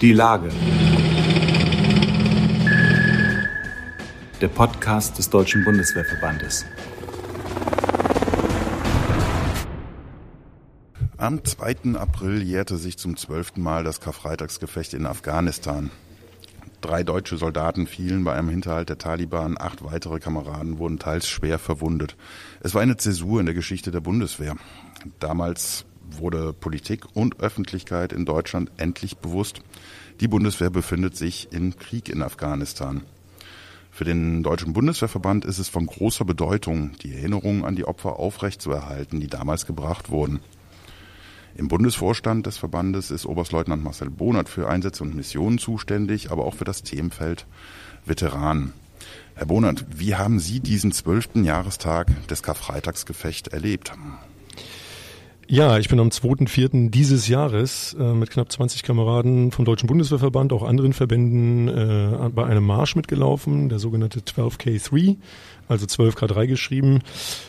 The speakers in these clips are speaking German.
Die Lage. Der Podcast des Deutschen Bundeswehrverbandes. Am 2. April jährte sich zum zwölften Mal das Karfreitagsgefecht in Afghanistan. Drei deutsche Soldaten fielen bei einem Hinterhalt der Taliban, acht weitere Kameraden wurden teils schwer verwundet. Es war eine Zäsur in der Geschichte der Bundeswehr. Damals wurde Politik und Öffentlichkeit in Deutschland endlich bewusst, die Bundeswehr befindet sich in Krieg in Afghanistan. Für den Deutschen Bundeswehrverband ist es von großer Bedeutung, die Erinnerung an die Opfer aufrechtzuerhalten, die damals gebracht wurden. Im Bundesvorstand des Verbandes ist Oberstleutnant Marcel Bonert für Einsätze und Missionen zuständig, aber auch für das Themenfeld Veteranen. Herr Bonert, wie haben Sie diesen zwölften Jahrestag des Karfreitagsgefechts erlebt? Ja, ich bin am 2.4. dieses Jahres äh, mit knapp 20 Kameraden vom Deutschen Bundeswehrverband, auch anderen Verbänden, äh, bei einem Marsch mitgelaufen, der sogenannte 12K3, also 12K3 geschrieben.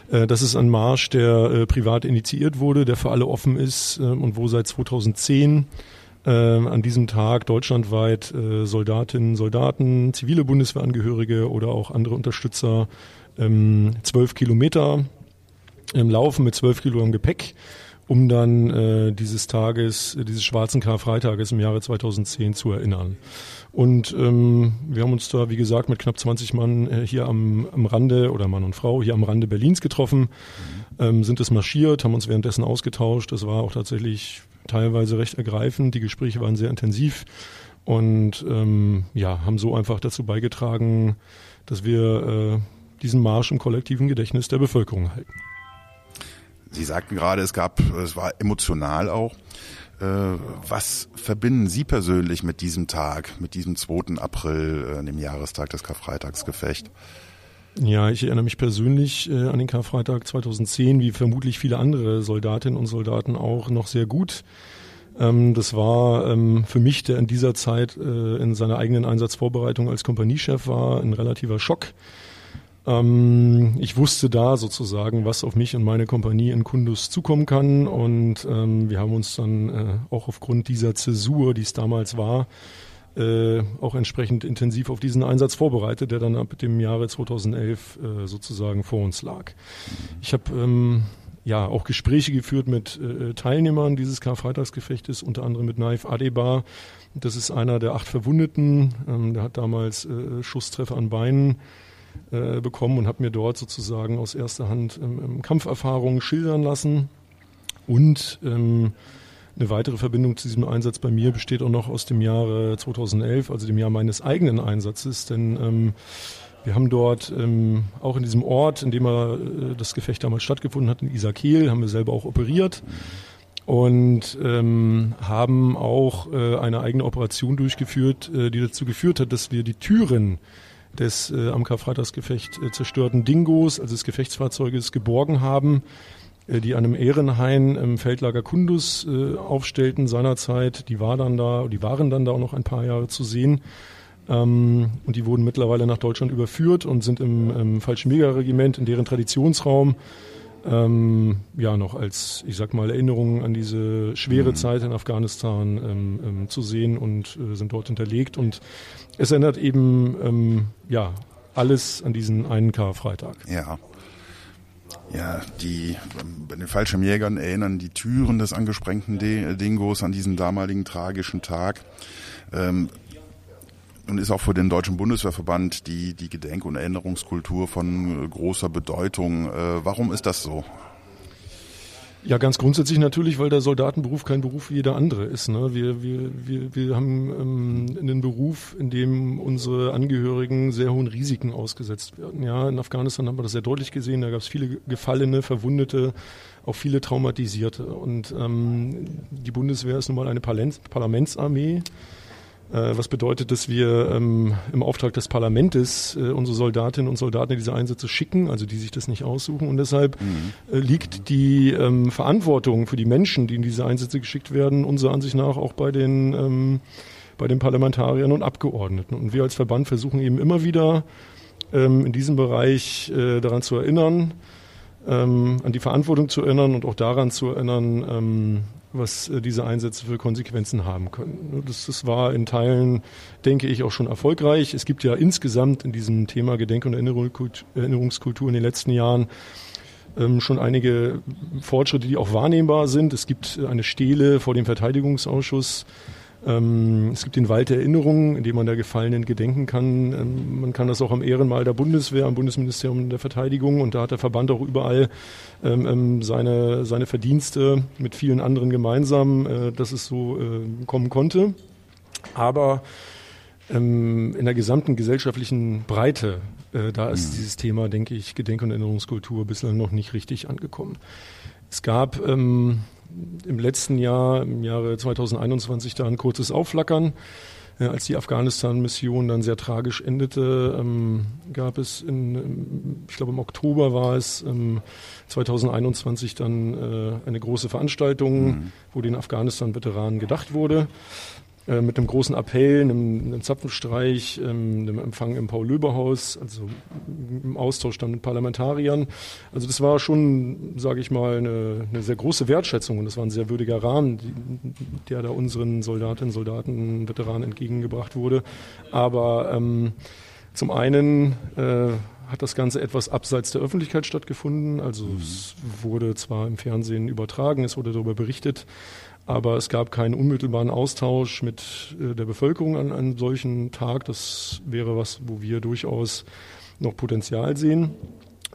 Äh, das ist ein Marsch, der äh, privat initiiert wurde, der für alle offen ist äh, und wo seit 2010 äh, an diesem Tag deutschlandweit äh, Soldatinnen, Soldaten, zivile Bundeswehrangehörige oder auch andere Unterstützer ähm, zwölf Kilometer im Laufen mit zwölf Kilogramm Gepäck um dann äh, dieses Tages, dieses schwarzen Karfreitages im Jahre 2010 zu erinnern. Und ähm, wir haben uns da, wie gesagt, mit knapp 20 Mann äh, hier am, am Rande oder Mann und Frau hier am Rande Berlins getroffen, mhm. ähm, sind es marschiert, haben uns währenddessen ausgetauscht. Das war auch tatsächlich teilweise recht ergreifend. Die Gespräche waren sehr intensiv und ähm, ja, haben so einfach dazu beigetragen, dass wir äh, diesen Marsch im kollektiven Gedächtnis der Bevölkerung halten. Sie sagten gerade, es gab, es war emotional auch. Äh, was verbinden Sie persönlich mit diesem Tag, mit diesem 2. April, äh, dem Jahrestag des Karfreitagsgefechts? Ja, ich erinnere mich persönlich äh, an den Karfreitag 2010, wie vermutlich viele andere Soldatinnen und Soldaten auch, noch sehr gut. Ähm, das war ähm, für mich, der in dieser Zeit in seiner eigenen Einsatzvorbereitung als Kompaniechef war, ein relativer Schock. Ähm, ich wusste da sozusagen, was auf mich und meine Kompanie in Kundus zukommen kann. Und ähm, wir haben uns dann äh, auch aufgrund dieser Zäsur, die es damals war, äh, auch entsprechend intensiv auf diesen Einsatz vorbereitet, der dann ab dem Jahre 2011 äh, sozusagen vor uns lag. Ich habe ähm, ja auch Gespräche geführt mit äh, Teilnehmern dieses Karfreitagsgefechtes, unter anderem mit Naif Adebar. Das ist einer der acht Verwundeten. Ähm, der hat damals äh, Schusstreffer an Beinen äh, bekommen und habe mir dort sozusagen aus erster Hand ähm, Kampferfahrungen schildern lassen. Und ähm, eine weitere Verbindung zu diesem Einsatz bei mir besteht auch noch aus dem Jahre 2011, also dem Jahr meines eigenen Einsatzes, denn ähm, wir haben dort ähm, auch in diesem Ort, in dem er, äh, das Gefecht damals stattgefunden hat, in Isakil, haben wir selber auch operiert und ähm, haben auch äh, eine eigene Operation durchgeführt, äh, die dazu geführt hat, dass wir die Türen des äh, am Karfreitagsgefecht äh, zerstörten Dingos, also des Gefechtsfahrzeuges, geborgen haben, äh, die an einem Ehrenhain im Feldlager Kundus äh, aufstellten seinerzeit. Die war dann da, die waren dann da auch noch ein paar Jahre zu sehen. Ähm, und die wurden mittlerweile nach Deutschland überführt und sind im, im Fallschirmjägerregiment, in deren Traditionsraum ähm, ja noch als, ich sag mal, Erinnerung an diese schwere mhm. Zeit in Afghanistan ähm, ähm, zu sehen und äh, sind dort hinterlegt. Und es ändert eben ähm, ja alles an diesen einen Karfreitag. Ja. Ja, die bei den Fallschirmjägern erinnern die Türen des angesprengten Dingos an diesen damaligen tragischen Tag. Ähm, und ist auch für den Deutschen Bundeswehrverband die, die Gedenk- und Erinnerungskultur von äh, großer Bedeutung. Äh, warum ist das so? Ja, ganz grundsätzlich natürlich, weil der Soldatenberuf kein Beruf wie jeder andere ist. Ne? Wir, wir, wir, wir haben ähm, einen Beruf, in dem unsere Angehörigen sehr hohen Risiken ausgesetzt werden. Ja, in Afghanistan haben wir das sehr deutlich gesehen. Da gab es viele Gefallene, Verwundete, auch viele Traumatisierte. Und ähm, die Bundeswehr ist nun mal eine Parlamentsarmee. Äh, was bedeutet, dass wir ähm, im Auftrag des Parlaments äh, unsere Soldatinnen und Soldaten in diese Einsätze schicken, also die sich das nicht aussuchen. Und deshalb mhm. äh, liegt die ähm, Verantwortung für die Menschen, die in diese Einsätze geschickt werden, unserer Ansicht nach auch bei den, ähm, bei den Parlamentariern und Abgeordneten. Und wir als Verband versuchen eben immer wieder ähm, in diesem Bereich äh, daran zu erinnern, ähm, an die Verantwortung zu erinnern und auch daran zu erinnern, ähm, was äh, diese Einsätze für Konsequenzen haben können. Das, das war in Teilen, denke ich, auch schon erfolgreich. Es gibt ja insgesamt in diesem Thema Gedenk- und Erinnerungskultur in den letzten Jahren ähm, schon einige Fortschritte, die auch wahrnehmbar sind. Es gibt eine Stele vor dem Verteidigungsausschuss. Ähm, es gibt den Wald der Erinnerung, in dem man der Gefallenen gedenken kann. Ähm, man kann das auch am Ehrenmal der Bundeswehr, am Bundesministerium der Verteidigung und da hat der Verband auch überall ähm, ähm seine, seine Verdienste mit vielen anderen gemeinsam, äh, dass es so äh, kommen konnte. Aber ähm, in der gesamten gesellschaftlichen Breite, äh, da ist mhm. dieses Thema, denke ich, Gedenk- und Erinnerungskultur bislang noch nicht richtig angekommen. Es gab ähm, im letzten Jahr, im Jahre 2021, da ein kurzes Aufflackern. Äh, als die Afghanistan-Mission dann sehr tragisch endete, ähm, gab es in, ich glaube im Oktober war es, ähm, 2021 dann äh, eine große Veranstaltung, mhm. wo den Afghanistan-Veteranen gedacht wurde. Äh, mit einem großen Appell, einem, einem Zapfenstreich, ähm, einem Empfang im Paul-Löber-Haus, also im Austausch dann mit Parlamentariern. Also das war schon, sage ich mal, eine, eine, sehr große Wertschätzung und das war ein sehr würdiger Rahmen, die, der da unseren Soldatinnen, Soldaten, Veteranen entgegengebracht wurde. Aber ähm, zum einen äh, hat das Ganze etwas abseits der Öffentlichkeit stattgefunden. Also mhm. es wurde zwar im Fernsehen übertragen, es wurde darüber berichtet, aber es gab keinen unmittelbaren Austausch mit äh, der Bevölkerung an einem solchen Tag. Das wäre was, wo wir durchaus noch Potenzial sehen.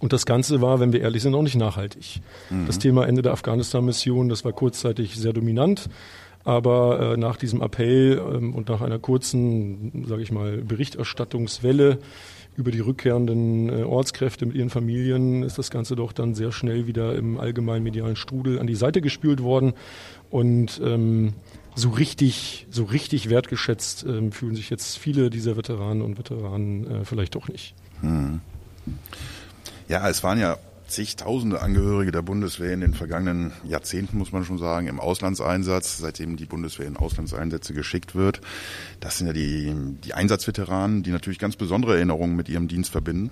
Und das Ganze war, wenn wir ehrlich sind, auch nicht nachhaltig. Mhm. Das Thema Ende der Afghanistan-Mission, das war kurzzeitig sehr dominant. Aber äh, nach diesem Appell ähm, und nach einer kurzen, sage ich mal, Berichterstattungswelle über die rückkehrenden äh, Ortskräfte mit ihren Familien ist das Ganze doch dann sehr schnell wieder im allgemeinen medialen Strudel an die Seite gespült worden. Und ähm, so richtig, so richtig wertgeschätzt ähm, fühlen sich jetzt viele dieser Veteranen und Veteranen äh, vielleicht doch nicht. Hm. Ja, es waren ja zigtausende Angehörige der Bundeswehr in den vergangenen Jahrzehnten, muss man schon sagen, im Auslandseinsatz, seitdem die Bundeswehr in Auslandseinsätze geschickt wird. Das sind ja die, die Einsatzveteranen, die natürlich ganz besondere Erinnerungen mit ihrem Dienst verbinden.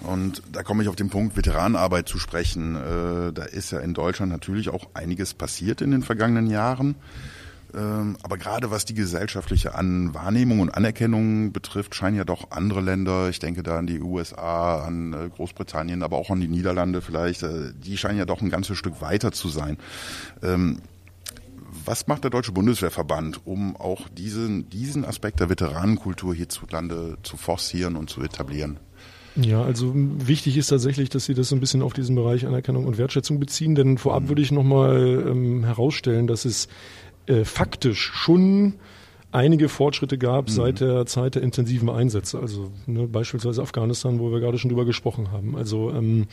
Und da komme ich auf den Punkt Veteranenarbeit zu sprechen. Äh, da ist ja in Deutschland natürlich auch einiges passiert in den vergangenen Jahren. Ähm, aber gerade was die gesellschaftliche an Wahrnehmung und Anerkennung betrifft, scheinen ja doch andere Länder, ich denke da an die USA, an äh, Großbritannien, aber auch an die Niederlande vielleicht, äh, die scheinen ja doch ein ganzes Stück weiter zu sein. Ähm, was macht der Deutsche Bundeswehrverband, um auch diesen, diesen Aspekt der Veteranenkultur hierzulande zu forcieren und zu etablieren? Ja, also wichtig ist tatsächlich, dass Sie das so ein bisschen auf diesen Bereich Anerkennung und Wertschätzung beziehen, denn vorab mhm. würde ich nochmal ähm, herausstellen, dass es äh, faktisch schon einige Fortschritte gab mhm. seit der Zeit der intensiven Einsätze. Also ne, beispielsweise Afghanistan, wo wir gerade schon drüber gesprochen haben. Also ähm,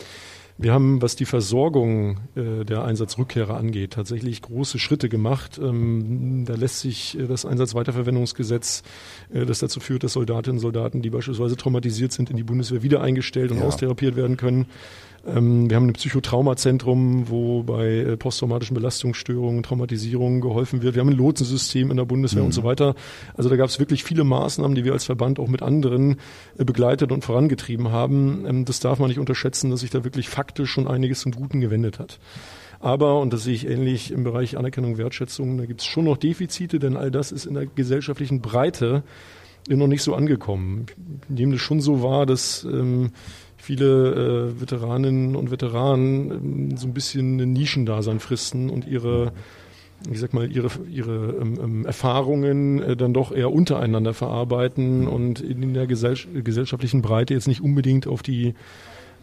wir haben, was die Versorgung äh, der Einsatzrückkehrer angeht, tatsächlich große Schritte gemacht. Ähm, da lässt sich äh, das Einsatzweiterverwendungsgesetz, äh, das dazu führt, dass Soldatinnen und Soldaten, die beispielsweise traumatisiert sind, in die Bundeswehr wieder eingestellt und ja. austherapiert werden können. Ähm, wir haben ein Psychotraumazentrum, wo bei äh, posttraumatischen Belastungsstörungen, Traumatisierungen geholfen wird. Wir haben ein Lotsensystem in der Bundeswehr mhm. und so weiter. Also da gab es wirklich viele Maßnahmen, die wir als Verband auch mit anderen äh, begleitet und vorangetrieben haben. Ähm, das darf man nicht unterschätzen, dass sich da wirklich faktisch schon einiges zum Guten gewendet hat. Aber, und das sehe ich ähnlich im Bereich Anerkennung, Wertschätzung, da gibt es schon noch Defizite, denn all das ist in der gesellschaftlichen Breite noch nicht so angekommen. Ich nehme das schon so wahr, dass ähm, viele äh, Veteraninnen und Veteranen äh, so ein bisschen ein Nischendasein fristen und ihre ich sag mal, ihre, ihre ähm, ähm, Erfahrungen äh, dann doch eher untereinander verarbeiten und in der gesell gesellschaftlichen Breite jetzt nicht unbedingt auf die,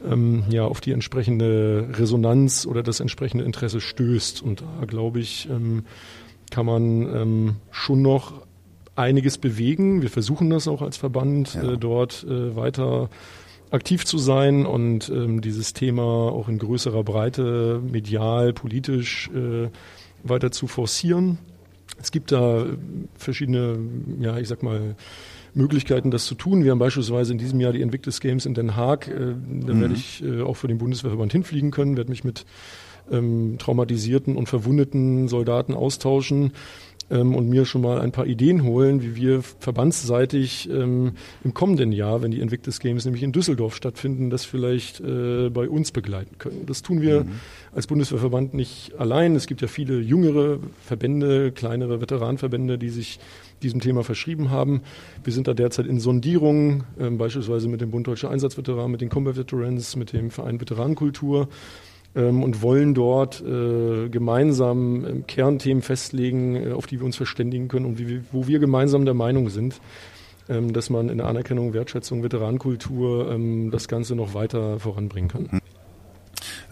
ähm, ja, auf die entsprechende Resonanz oder das entsprechende Interesse stößt. Und da glaube ich, ähm, kann man ähm, schon noch einiges bewegen. Wir versuchen das auch als Verband ja. äh, dort äh, weiter aktiv zu sein und ähm, dieses Thema auch in größerer Breite medial, politisch äh, weiter zu forcieren. Es gibt da verschiedene, ja, ich sag mal, Möglichkeiten, das zu tun. Wir haben beispielsweise in diesem Jahr die Invictus Games in Den Haag. Äh, da mhm. werde ich äh, auch für den Bundeswehrverband hinfliegen können, werde mich mit ähm, traumatisierten und verwundeten Soldaten austauschen. Ähm, und mir schon mal ein paar Ideen holen, wie wir verbandsseitig ähm, im kommenden Jahr, wenn die Invictus Games nämlich in Düsseldorf stattfinden, das vielleicht äh, bei uns begleiten können. Das tun wir mhm. als Bundeswehrverband nicht allein. Es gibt ja viele jüngere Verbände, kleinere Veteranverbände, die sich diesem Thema verschrieben haben. Wir sind da derzeit in Sondierungen, äh, beispielsweise mit dem Bund Deutscher Einsatzveteranen, mit den Combat Veterans, mit dem Verein Veteranenkultur und wollen dort äh, gemeinsam ähm, Kernthemen festlegen, äh, auf die wir uns verständigen können und wie, wo wir gemeinsam der Meinung sind, ähm, dass man in der Anerkennung, Wertschätzung, Veteranenkultur ähm, das Ganze noch weiter voranbringen kann.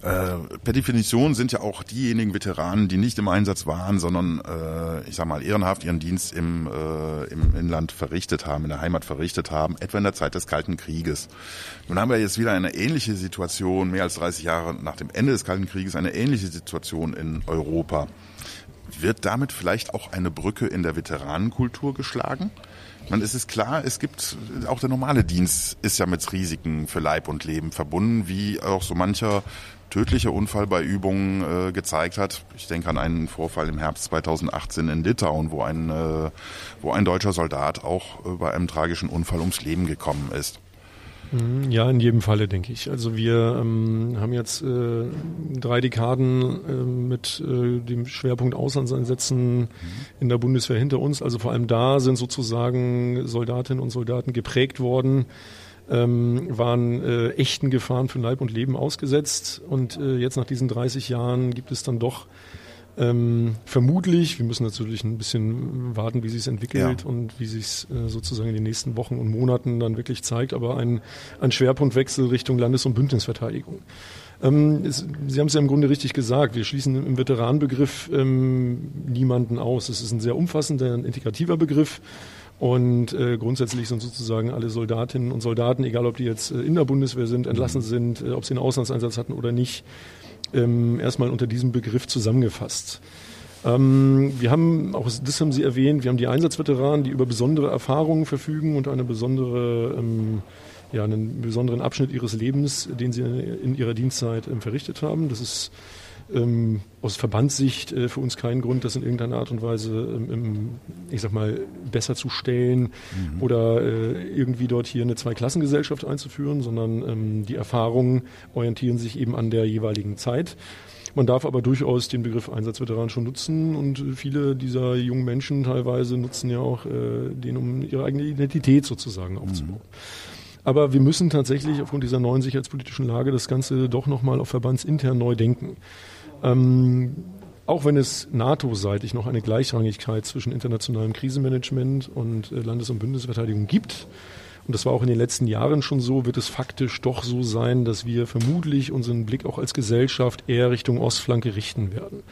Äh, per Definition sind ja auch diejenigen Veteranen, die nicht im Einsatz waren, sondern äh, ich sag mal ehrenhaft ihren Dienst im, äh, im Inland verrichtet haben, in der Heimat verrichtet haben, etwa in der Zeit des Kalten Krieges. Nun haben wir jetzt wieder eine ähnliche Situation, mehr als 30 Jahre nach dem Ende des Kalten Krieges, eine ähnliche Situation in Europa. Wird damit vielleicht auch eine Brücke in der Veteranenkultur geschlagen? Man, es ist klar, es gibt auch der normale Dienst ist ja mit Risiken für Leib und Leben verbunden, wie auch so mancher tödlicher Unfall bei Übungen äh, gezeigt hat. Ich denke an einen Vorfall im Herbst 2018 in Litauen, wo ein, äh, wo ein deutscher Soldat auch äh, bei einem tragischen Unfall ums Leben gekommen ist. Mhm, ja, in jedem Falle, denke ich. Also wir ähm, haben jetzt äh, drei Dekaden äh, mit äh, dem Schwerpunkt Auslandseinsätzen mhm. in der Bundeswehr hinter uns. Also vor allem da sind sozusagen Soldatinnen und Soldaten geprägt worden ähm, waren äh, echten Gefahren für Leib und Leben ausgesetzt. Und äh, jetzt nach diesen 30 Jahren gibt es dann doch ähm, vermutlich, wir müssen natürlich ein bisschen warten, wie sich es entwickelt ja. und wie sich es äh, sozusagen in den nächsten Wochen und Monaten dann wirklich zeigt, aber ein, ein Schwerpunktwechsel Richtung Landes- und Bündnisverteidigung. Ähm, es, Sie haben es ja im Grunde richtig gesagt, wir schließen im Veteranenbegriff ähm, niemanden aus. Es ist ein sehr umfassender, ein integrativer Begriff. Und äh, grundsätzlich sind sozusagen alle Soldatinnen und Soldaten, egal ob die jetzt äh, in der Bundeswehr sind, entlassen sind, äh, ob sie einen Auslandseinsatz hatten oder nicht, ähm, erstmal unter diesem Begriff zusammengefasst. Ähm, wir haben, auch das haben Sie erwähnt, wir haben die Einsatzveteranen, die über besondere Erfahrungen verfügen und eine besondere, ähm, ja, einen besonderen Abschnitt ihres Lebens, den sie in ihrer Dienstzeit ähm, verrichtet haben. Das ist ähm, aus Verbandssicht äh, für uns keinen Grund, das in irgendeiner Art und Weise, ähm, ich sag mal, besser zu stellen mhm. oder äh, irgendwie dort hier eine Zweiklassengesellschaft einzuführen, sondern ähm, die Erfahrungen orientieren sich eben an der jeweiligen Zeit. Man darf aber durchaus den Begriff Einsatzveteran schon nutzen und viele dieser jungen Menschen teilweise nutzen ja auch äh, den, um ihre eigene Identität sozusagen aufzubauen. Mhm. Aber wir müssen tatsächlich aufgrund dieser neuen sicherheitspolitischen Lage das Ganze doch nochmal auf verbandsintern neu denken. Ähm, auch wenn es NATO-seitig noch eine Gleichrangigkeit zwischen internationalem Krisenmanagement und äh, Landes- und Bundesverteidigung gibt, und das war auch in den letzten Jahren schon so, wird es faktisch doch so sein, dass wir vermutlich unseren Blick auch als Gesellschaft eher Richtung Ostflanke richten werden.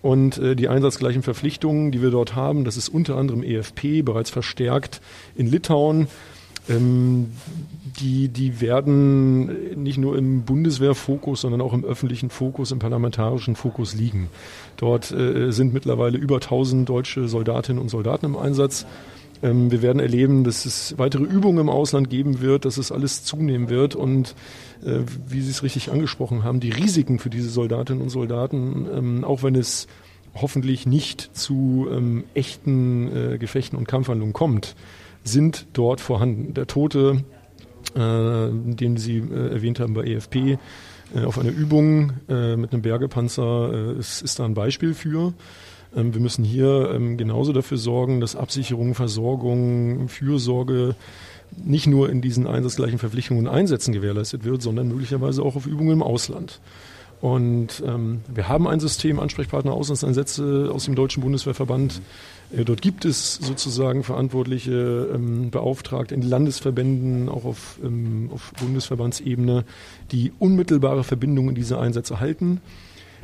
Und äh, die einsatzgleichen Verpflichtungen, die wir dort haben, das ist unter anderem EFP, bereits verstärkt in Litauen, ähm, die, die werden nicht nur im Bundeswehrfokus, sondern auch im öffentlichen Fokus, im parlamentarischen Fokus liegen. Dort äh, sind mittlerweile über 1000 deutsche Soldatinnen und Soldaten im Einsatz. Ähm, wir werden erleben, dass es weitere Übungen im Ausland geben wird, dass es alles zunehmen wird und äh, wie Sie es richtig angesprochen haben, die Risiken für diese Soldatinnen und Soldaten, ähm, auch wenn es hoffentlich nicht zu ähm, echten äh, Gefechten und Kampfhandlungen kommt, sind dort vorhanden. Der Tote, äh, den Sie äh, erwähnt haben bei EFP, äh, auf einer Übung äh, mit einem Bergepanzer äh, ist, ist da ein Beispiel für. Ähm, wir müssen hier ähm, genauso dafür sorgen, dass Absicherung, Versorgung, Fürsorge nicht nur in diesen einsatzgleichen Verpflichtungen und Einsätzen gewährleistet wird, sondern möglicherweise auch auf Übungen im Ausland. Und ähm, wir haben ein System Ansprechpartner Auslandseinsätze aus dem Deutschen Bundeswehrverband. Äh, dort gibt es sozusagen verantwortliche ähm, Beauftragte in Landesverbänden, auch auf, ähm, auf Bundesverbandsebene, die unmittelbare Verbindungen in diese Einsätze halten.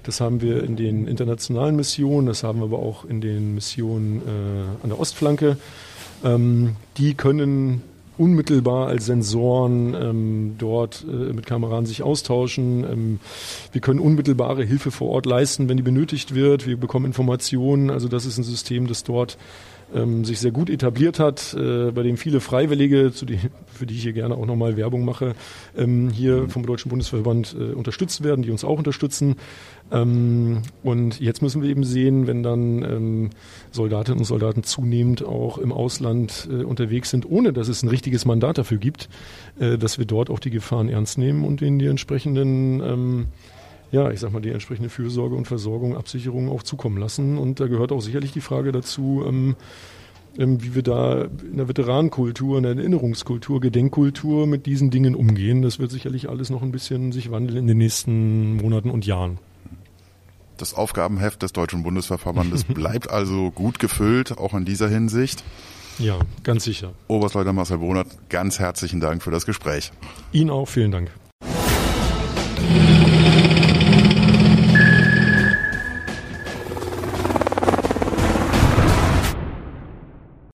Das haben wir in den internationalen Missionen, das haben wir aber auch in den Missionen äh, an der Ostflanke. Ähm, die können unmittelbar als Sensoren ähm, dort äh, mit Kameraden sich austauschen. Ähm, wir können unmittelbare Hilfe vor Ort leisten, wenn die benötigt wird. Wir bekommen Informationen. Also das ist ein System, das dort ähm, sich sehr gut etabliert hat, äh, bei dem viele Freiwillige, die, für die ich hier gerne auch nochmal Werbung mache, ähm, hier vom Deutschen Bundesverband äh, unterstützt werden, die uns auch unterstützen. Ähm, und jetzt müssen wir eben sehen, wenn dann ähm, Soldatinnen und Soldaten zunehmend auch im Ausland äh, unterwegs sind, ohne dass es ein richtiges Mandat dafür gibt, äh, dass wir dort auch die Gefahren ernst nehmen und ihnen die entsprechenden ähm, ja, ich sag mal, die entsprechende Fürsorge und Versorgung, Absicherung auch zukommen lassen. Und da gehört auch sicherlich die Frage dazu, ähm, ähm, wie wir da in der Veteranenkultur, in der Erinnerungskultur, Gedenkkultur mit diesen Dingen umgehen. Das wird sicherlich alles noch ein bisschen sich wandeln in den nächsten Monaten und Jahren. Das Aufgabenheft des Deutschen Bundeswehrverbandes bleibt also gut gefüllt, auch in dieser Hinsicht. Ja, ganz sicher. Oberstleutnant Marcel Bonert, ganz herzlichen Dank für das Gespräch. Ihnen auch, vielen Dank.